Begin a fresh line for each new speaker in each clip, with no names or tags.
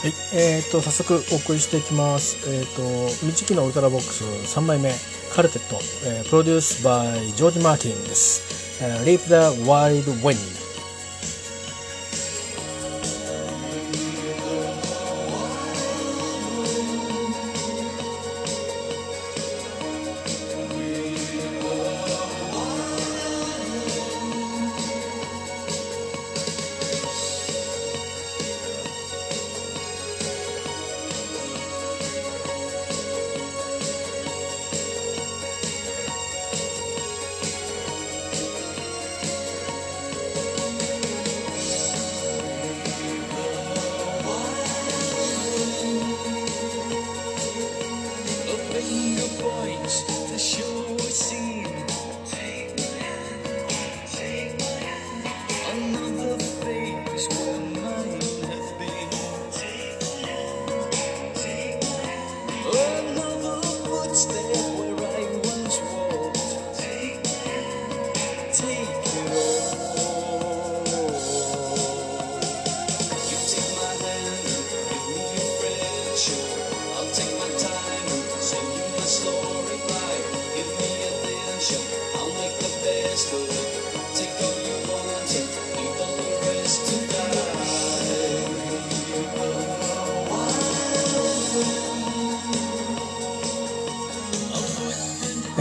はい、えー、と早速お送りしていきます。えっ、ー、と未知期のウルトラボックス3枚目カルテット、えー、プロデュースバイジョージ・マーティンです。えー、Leap the Wild Wind。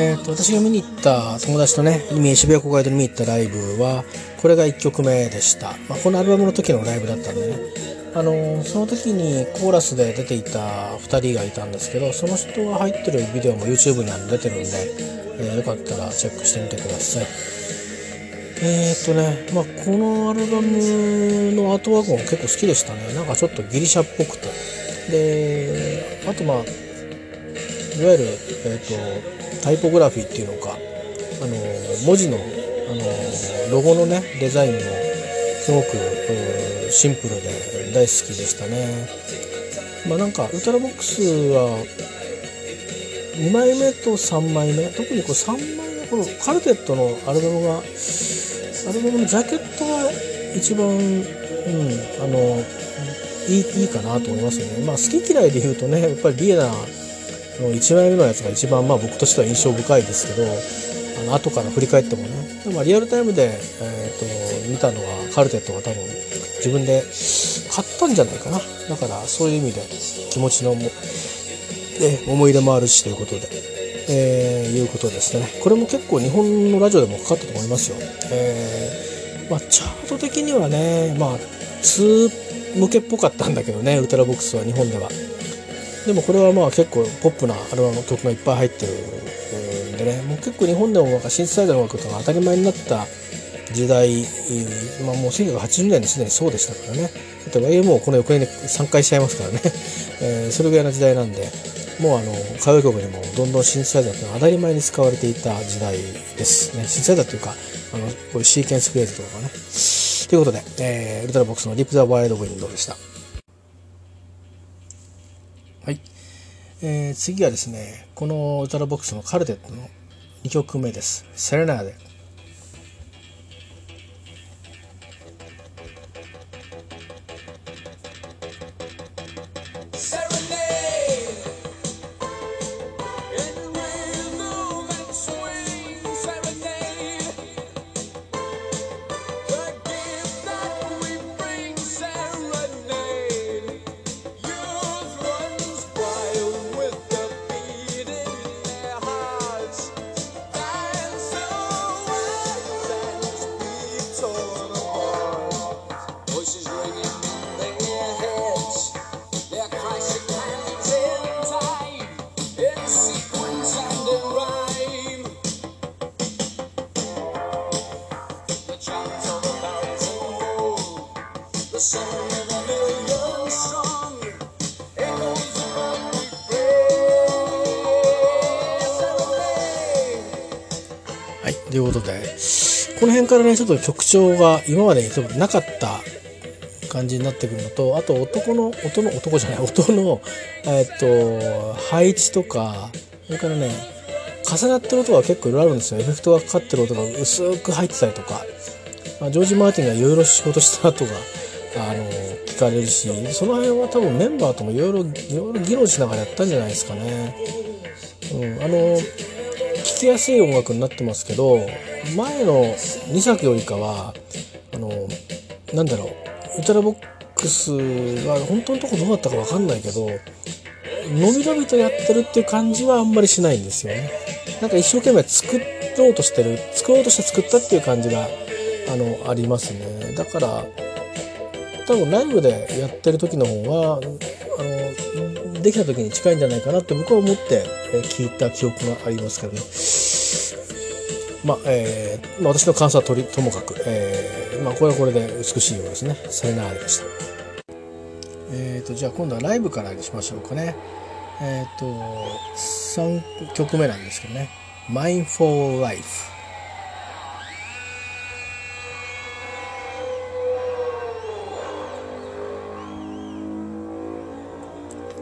えーと、私が見に行った友達とね渋谷公会堂に見に行ったライブはこれが1曲目でした、まあ、このアルバムの時のライブだったんでね。あのー、その時にコーラスで出ていた2人がいたんですけどその人が入ってるビデオも YouTube に出てるんで、えー、よかったらチェックしてみてください。えー、っとね、まあ、このアルバムのアートワークも結構好きでしたねなんかちょっとギリシャっぽくてであとまあいわゆる、えーと、タイポグラフィーっていうのか、あの文字の、あのロゴのねデザインもすごくシンプルで大好きでしたね。まあなんかウルトラボックスは2枚目と3枚目特にこう3枚このカルテットのアルバムがアルバムのジャケットが一番、うん、あのいいいいかなと思いますよね。まあ好き嫌いで言うとねやっぱりリエナの1枚目のやつが一番まあ僕としては印象深いですけどあの後から振り返ってもね。でもリアルタイムで、えーと、見たのはカルテットが多分自分で買ったんじゃないかな。だからそういう意味で気持ちのも、ね、思い入れもあるしということで、えー、いうことですね。これも結構日本のラジオでもかかったと思いますよ、えーまあ、チャート的にはねまあ2向けっぽかったんだけどねウルトラボックスは日本では。でもこれはまあ結構ポップなアルバムの曲がいっぱい入ってるんでね。もう結構日本でもなんかシンセサイザーの音楽とか当たり前になった時代、まあ、もう1980年ですでにそうでしたからね。例えば AM をこの横に3回しちゃいますからね、えー、それぐらいの時代なんで。もうあの歌謡曲にもどんどんシンセサイザーって当たり前に使われていた時代ですね。シンセサイザーというかあのこういうシーケンスフレーズとかね。ということで、えー、ウルトラボックスの「リップ・ザ・ワイルド・ウィンド」でした。はい、えー、次はですねこのウルトラボックスのカルテットの2曲目です「セレナーデ」ということで、この辺からね、ちょっと曲調が今までになかった感じになってくるのと、あと男の、音の、男じゃない、音の、えっと、配置とか、それからね、重なってる音が結構いろいろあるんですよ。エフェクトがかかってる音が薄く入ってたりとか、まあ、ジョージ・マーティンがいろいろ仕事した後があの聞かれるしその辺は多分メンバーともいろいろ議論しながらやったんじゃないですかね。うん、あの聴きやすい音楽になってますけど前の2作よりかはあのなんだろうウトラボックスは本当のとこどうだったか分かんないけどのびのびとやってるっていう感じはあんまりしないんですよね。なんか一生懸命作ろうとしてる作ろうとして作ったっていう感じがあのありますね。だから多分ライブでやってる時の方があのできた時に近いんじゃないかなって僕は思って聞いた記憶がありますけどね。まあ、えー、まあ、私の感想はとりともかく、えー、まあ、これはこれで美しいようですね。さよならでした。えっ、ー、と、じゃあ今度はライブからにしましょうかね。えっ、ー、と、3曲目なんですけどね。Mindful Life。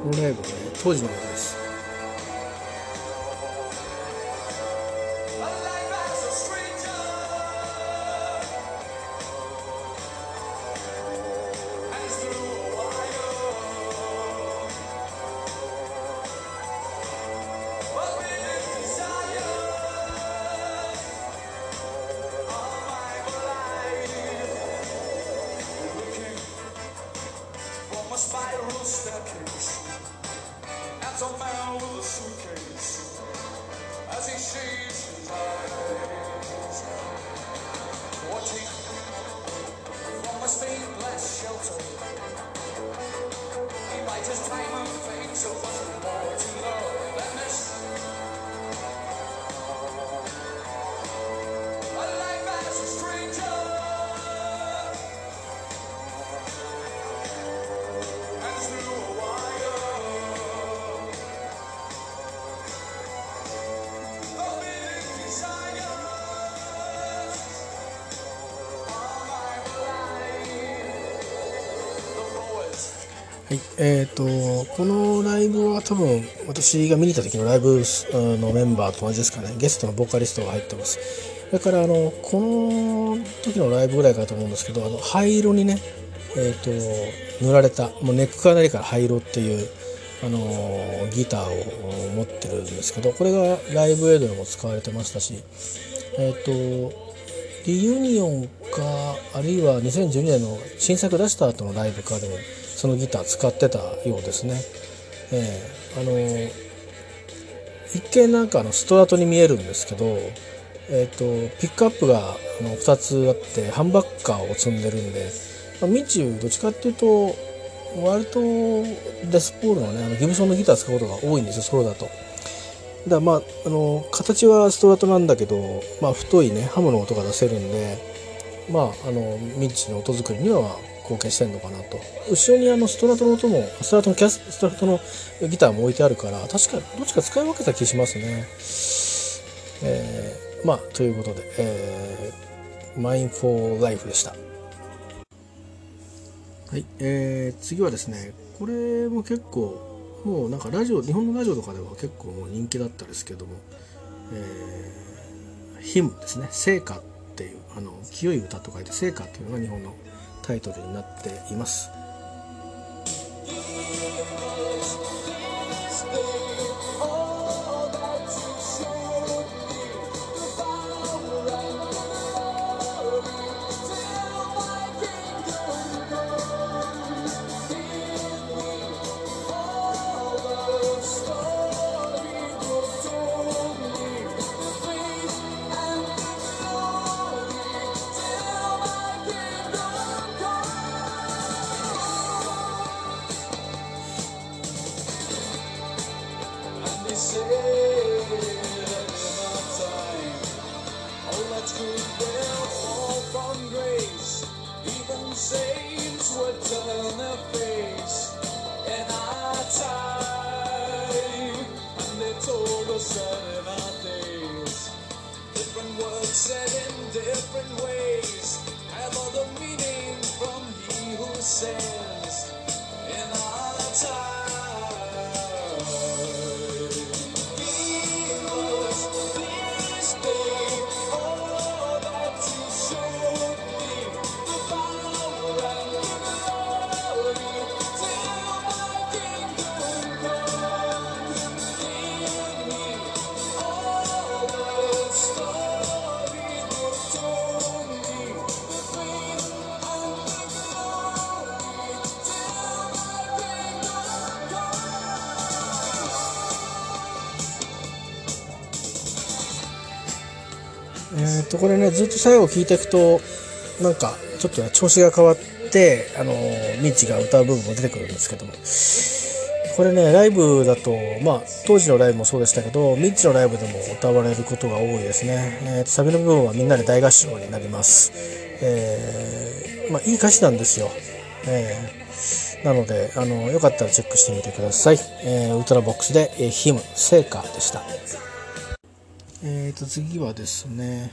このライブね、当時のことです。はい、えーと、このライブは多分私が見に行った時のライブのメンバーと同じですかね。ゲストのボーカリストが入ってます。それからあのこの時のライブぐらいかと思うんですけどあの灰色にね、えーと、塗られたもうネックからなりから灰色っていうあのギターを持ってるんですけどこれがライブエイドでも使われてましたしえっ、ー、とリユニオンかあるいは2012年の新作出した後のライブかでもそのギター使ってたようですね。えー、あの一見なんかあのストラトに見えるんですけど、えーと、ピックアップがあの2つあってハンバッカーを積んでるんで、まあ、ミッチーどっちかっていうと割とデスポールのねあのギブソンのギター使うことが多いんですよソロだと。だまああの形はストラトなんだけど、まあ、太いねハムの音が出せるんでまああのミッチの音作りには貢献してんのかなと後ろにあのストラトの音もストラトのキャスストラトのギターも置いてあるから確かどっちか使い分けた気しますね。えー、まあということで、えー、マインフォーライフでした。はい、えー、次はですねこれも結構もうなんかラジオ日本のラジオとかでは結構もう人気だったですけども、えー、ヒムですね「聖歌」っていうあの清い歌と書いて「聖歌」っていうのが日本のタイトルになっています。said. とこれねずっと最後聞いていくとなんかちょっとね調子が変わってあのミッチが歌う部分も出てくるんですけども。これねライブだとまあ当時のライブもそうでしたけどミッチのライブでも歌われることが多いですね、えー、サビの部分はみんなで大合唱になります、えー、まあいい歌詞なんですよ、えー、なのであのよかったらチェックしてみてください、えー、ウルトラボックスで、えー、ヒム聖火でした。えーと次はですね、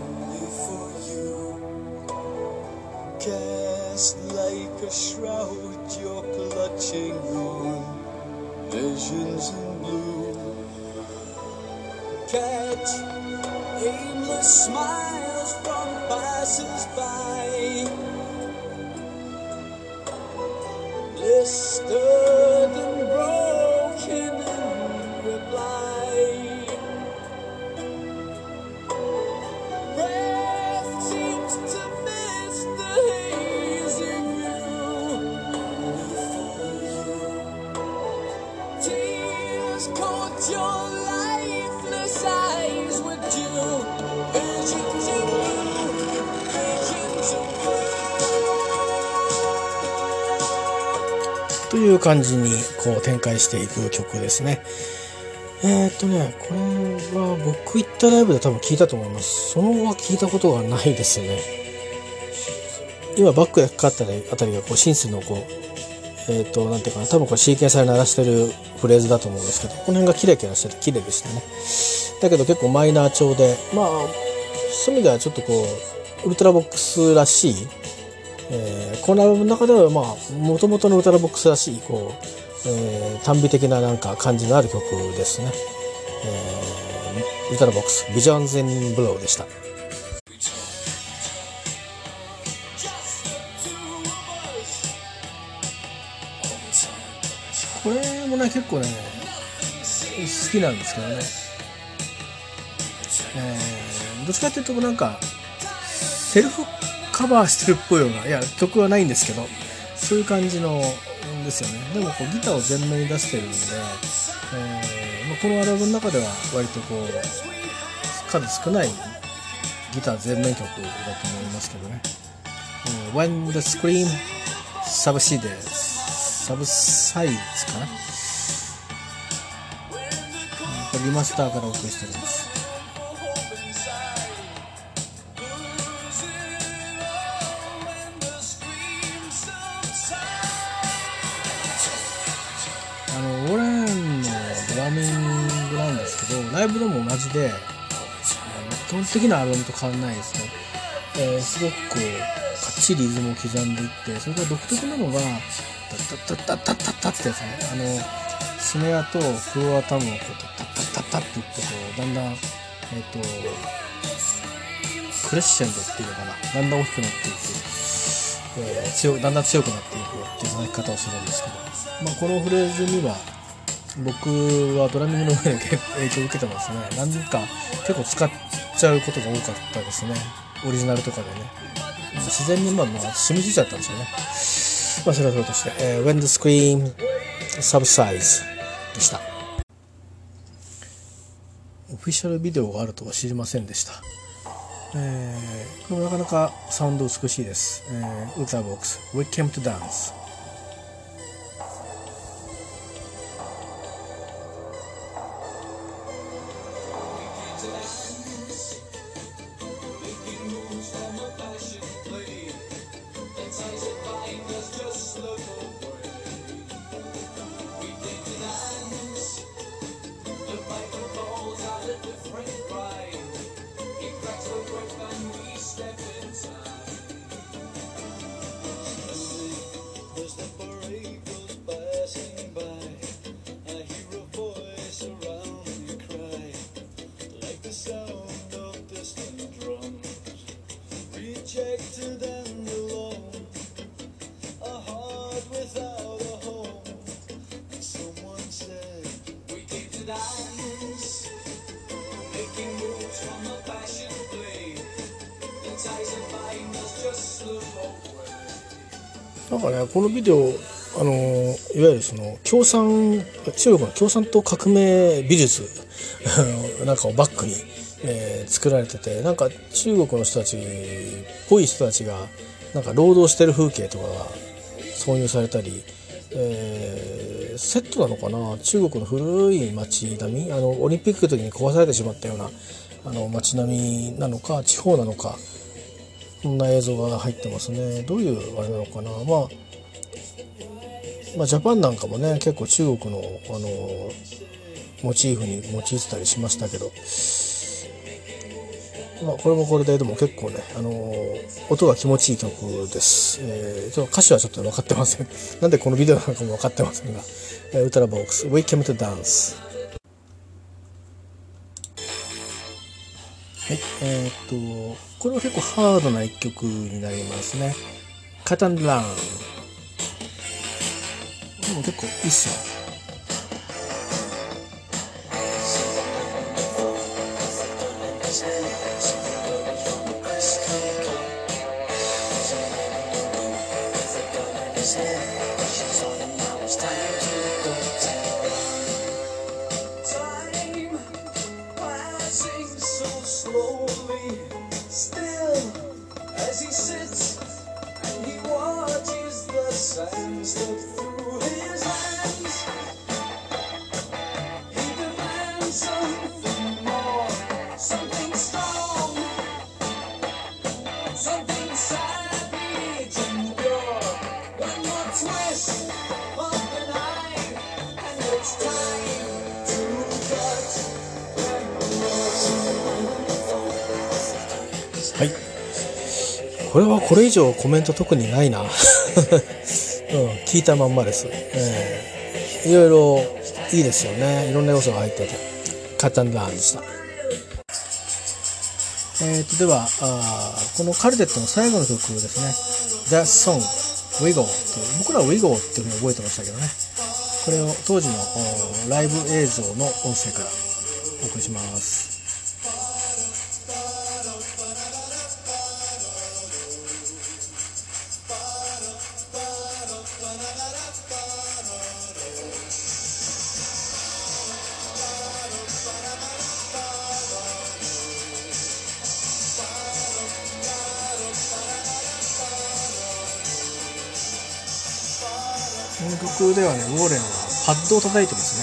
only for you. Cast like a shroud you're clutching on visions in blue. Catch aimless smiles from passers いう感じにこう展開していく曲ですね。えー、っとね、これは僕行ったライブで多分聞いたと思います。その後は聞いたことがないですね。今バックでかかったあたりがこうシンセのこう、えー、っと、なんていうかな、多分これシーケンサーで鳴らしてるフレーズだと思うんですけど、この辺がキラキラしてて綺麗でしたね。だけど結構マイナー調で、まあ、そういう意味ではちょっとこう、ウルトラボックスらしいえー、このアルバムの中ではまあもともとのウルトラボックスらしいこう、えー、耽美的ななんか感じのある曲ですね、えー、ウルトラボックス「ビジョンズ・イン・ブルー」でした。これもね結構ね好きなんですけどね、えー、どっちかっていうとなんかセルフカバーしてるっぽいようないや曲はないんですけどそういう感じのですよね。でもこうギターを前面に出してるんで、えーまあ、このアルバムの中では割とこう数少ないギター全面曲だと思いますけどね「When the Scream Subsides」サブサイズかなこれリマスターからお送りしております。ライブでも同じで基本的なアルバムと変わらないですね、えー、すごくこうかっちりリズムを刻んでいってそれから独特なのがタッタッタッタッタッタッってやつねあのスネアとフロアタムをこうタッタッタッタッっていってこうだんだんえっ、ー、とクレッシェンドっていうのかなだんだん大きくなっていく、えー、強だんだん強くなっていくっていう叩き方をするんですけど、まあ、このフレーズには僕はドラミングの上で影響を受けてますね。何か結構使っちゃうことが多かったですね。オリジナルとかでね。自然にまあまあ染みついちゃったんですよね。まあそれはそうとして、えー、When the Scream Subsize でした。オフィシャルビデオがあるとは知りませんでした。えー、これもなかなかサウンド美しいです。えー、ウルタボックス We Came to Dance なんかねこのビデオあのいわゆるその共産中国の共産党革命美術 なんかをバックに、えー、作られててなんか中国の人たちっぽい人たちがなんか労働してる風景とかが挿入されたり、えー、セットなのかな？中国の古い街並みあのオリンピックの時に壊されてしまったようなあの街並みなのか地方なのかこんな映像が入ってますね。どういうあれなのかな。まあまあ、ジャパンなんかもね結構中国のあのモチーフに用いてたりしましたけど、まあ、これもこれででも結構ね、あの音が気持ちいい曲です、えー、歌詞はちょっと分かってません。なんでこのビデオなのかも分かってませんが、ウルトラボックス「We Came to Dance」はいえー、っとこれは結構ハードな一曲になりますね「カタンラン」でも結構いいっすよ。これはこれ以上コメント特にないな、うん、聞いたまんまです、えー、いろいろいいですよね。いろんな要素が入ってて。カタンラーンでしたえーと、ではあこのカルテットの最後の曲ですね「The Song Wiggle」っていう。僕らは Wiggle っていうふうに覚えてましたけどね。これを当時のライブ映像の音声からお送りしますではねウォーレンはパッドを叩いてますね。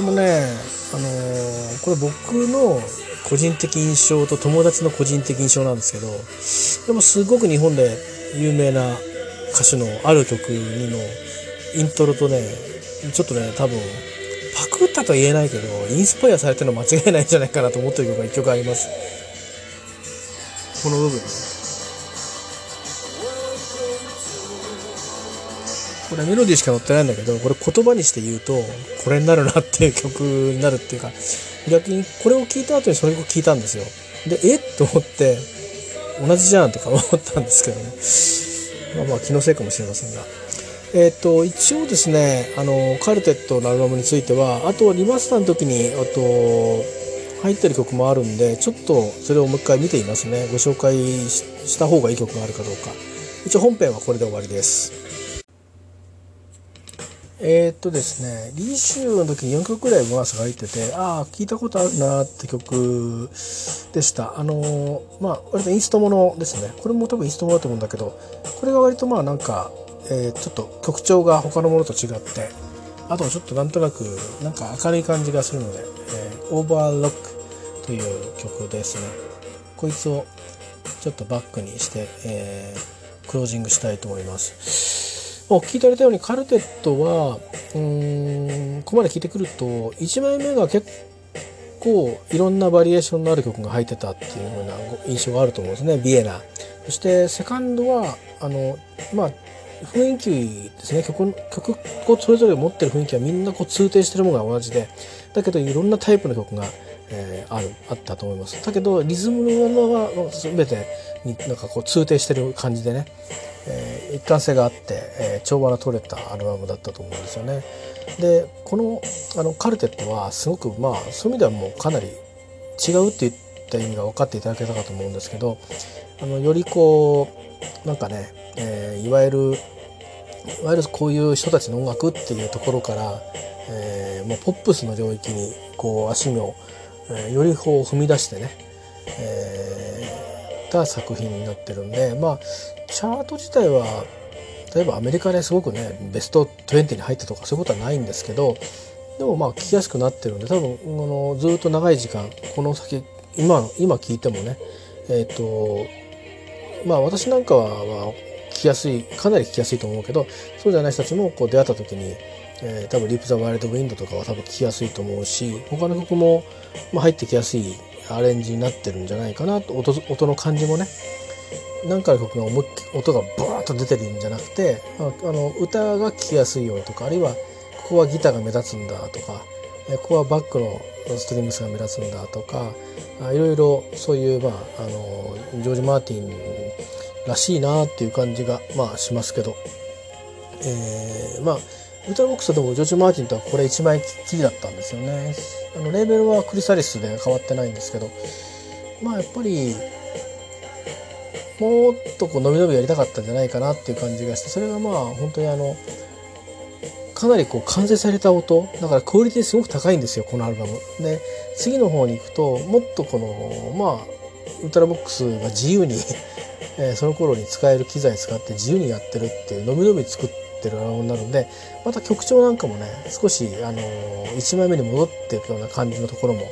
れもね、あのー、これ僕の個人的印象と友達の個人的印象なんですけどでもすごく日本で有名な歌手のある曲にのイントロとねちょっとね多分パクったとは言えないけどインスパイアされてるの間違いないんじゃないかなと思ってる曲が1曲あります。この部分。これメロディーしか載ってないんだけどこれ言葉にして言うとこれになるなっていう曲になるっていうか逆にこれを聞いた後にそれを聞いたんですよ。でえ？っと思って同じじゃんとか思ったんですけどね。まあまあ気のせいかもしれませんが。えっ、ー、と一応ですねあのカルテットのアルバムについてはあとリマスターの時にあと入ってる曲もあるんでちょっとそれをもう一回見ていますね。ご紹介した方がいい曲があるかどうか。一応本編はこれで終わりです。えー、っとですね、リーシューの時に4曲ぐらいボースが入ってて、ああ、聞いたことあるなって曲でした。あのー、まあ、割とインストものですね。これも多分インストものだと思うんだけど、これが割とまあなんか、えー、ちょっと曲調が他のものと違って、あとはちょっとなんとなく、なんか明るい感じがするので、えー、オーバーロックという曲ですね。こいつをちょっとバックにして、えー、クロージングしたいと思います。お聞いていただいたようにカルテットはうんここまで聞いてくると1枚目が結構いろんなバリエーションのある曲が入ってたっていうような印象があると思うんですね。ビエナ。そしてセカンドはあのまあ雰囲気ですね。曲曲をそれぞれ持ってる雰囲気はみんなこう通底してるものが同じで。だけどいろんなタイプの曲が、えー、あるあったと思いますだけどリズムのままは全てになんかこう通底してる感じでねえー、一貫性があって、えー、調和の取れたアルバムだったと思うんですよね。でこのあのカルテットはすごくまあそういう意味ではもうかなり違うって言った意味が分かっていただけたかと思うんですけどあのよりこうなんかね、えー、いわゆるいわゆるこういう人たちの音楽っていうところから、えー、もうポップスの領域にこう足を、えー、よりこう踏み出してね、えー、た作品になってるんでまあチャート自体は例えばアメリカですごくねベスト20に入ったとかそういうことはないんですけどでもまあ聞きやすくなってるんで多分あのずっと長い時間この先今今聞いてもねえっ、ー、とまあ私なんかは聞きやすいかなり聞きやすいと思うけどそうじゃない人たちもこう出会った時に、えー、多分リップ・ザ・ワイルド・ウィンドとかは多分聞きやすいと思うし他の曲も、まあ、入ってきやすいアレンジになってるんじゃないかなと音音の感じもね。何回曲が思い音がブワーッと出てるんじゃなくてあの歌が聴きやすいようにとかあるいはここはギターが目立つんだとかここはバックのストリングスが目立つんだとかいろいろそういう、まあ、あのジョージ・マーティンらしいなっていう感じが、まあ、しますけど、えー、まあウルトラボックスでもジョージ・マーティンとはこれ1枚きりだったんですよねあのレーベルはクリサリスで変わってないんですけどまあやっぱりもっとこう伸び伸びやりたかったんじゃないかなっていう感じがしてそれがまあ本当にあのかなりこう完成された音だからクオリティすごく高いんですよこのアルバム。で次の方に行くともっとこのまあウルトラボックスが自由にえその頃に使える機材使って自由にやってるっていう伸び伸び作っててるアルバムなるんでまた曲調なんかもね少しあの1枚目に戻っていくような感じのところも、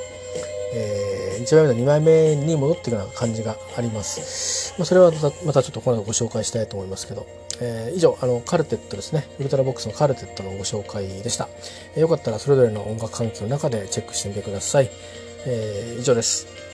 えー1枚目の2枚目に戻っていくような感じがあります。まあ、それはまたちょっとこの後ご紹介したいと思いますけど、えー、以上、あの、カルテットですね。ウルトラボックスのカルテットのご紹介でした。えー、よかったらそれぞれの音楽環境の中でチェックしてみてください。えー、以上です。